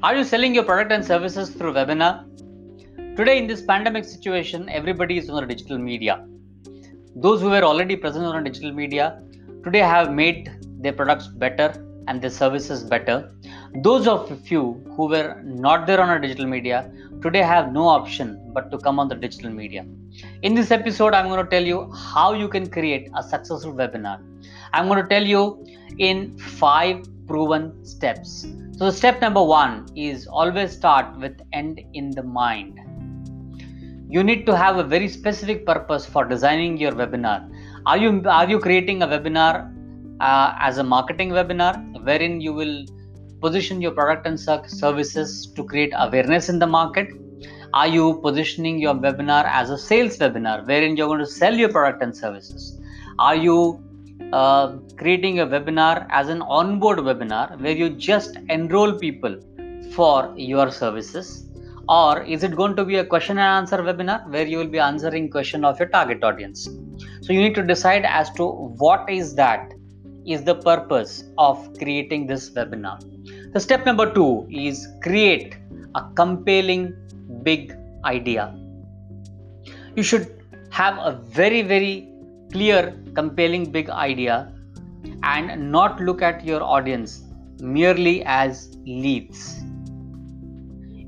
Are you selling your product and services through webinar? Today, in this pandemic situation, everybody is on the digital media. Those who were already present on digital media today have made their products better and their services better. Those of you who were not there on a digital media today have no option but to come on the digital media. In this episode, I'm going to tell you how you can create a successful webinar. I'm going to tell you in five proven steps. So, step number one is always start with end in the mind. You need to have a very specific purpose for designing your webinar. Are you are you creating a webinar uh, as a marketing webinar wherein you will position your product and services to create awareness in the market? Are you positioning your webinar as a sales webinar wherein you're going to sell your product and services? Are you uh, creating a webinar as an onboard webinar where you just enroll people for your services? Or is it going to be a question and answer webinar where you will be answering question of your target audience? So you need to decide as to what is that is the purpose of creating this webinar. The step number two is create a compelling big idea. You should have a very, very clear, compelling big idea and not look at your audience merely as leads.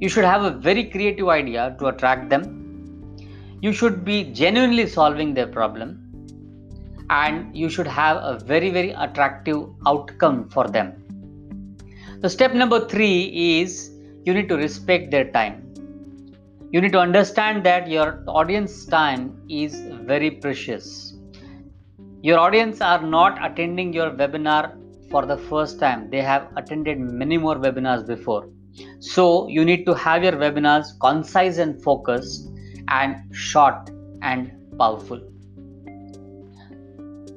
You should have a very creative idea to attract them. You should be genuinely solving their problem and you should have a very, very attractive outcome for them. The step number three is you need to respect their time. You need to understand that your audience time is very precious. Your audience are not attending your webinar for the first time, they have attended many more webinars before. So, you need to have your webinars concise and focused and short and powerful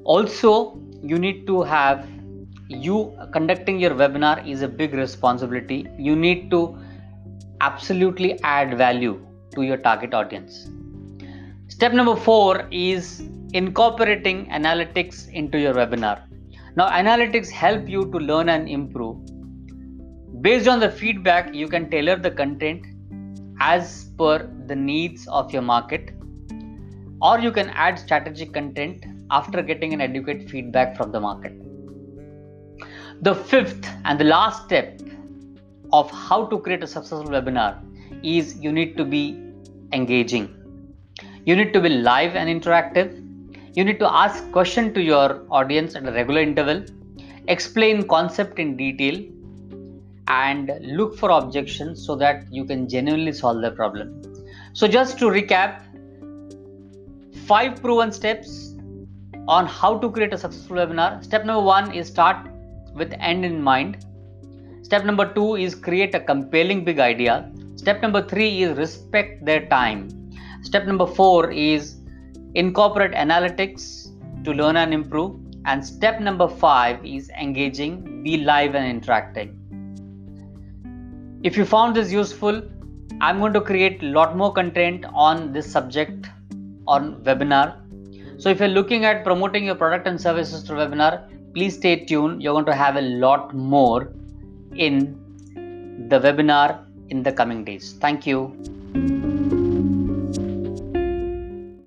also you need to have you conducting your webinar is a big responsibility. You need to absolutely add value to your target audience. Step number 4 is incorporating analytics into your webinar. Now analytics help you to learn and improve. Based on the feedback you can tailor the content as per the needs of your market or you can add strategic content after getting an adequate feedback from the market. The fifth and the last step of how to create a successful webinar is you need to be engaging. You need to be live and interactive. You need to ask question to your audience at a regular interval, explain concept in detail, and look for objections so that you can genuinely solve the problem. So just to recap, five proven steps on how to create a successful webinar. Step number one is start with end in mind. Step number two is create a compelling big idea. Step number three is respect their time. Step number four is incorporate analytics to learn and improve. And step number five is engaging, be live and interacting. If you found this useful, I'm going to create a lot more content on this subject on webinar so if you're looking at promoting your product and services through webinar, please stay tuned. You're going to have a lot more in the webinar in the coming days. Thank you.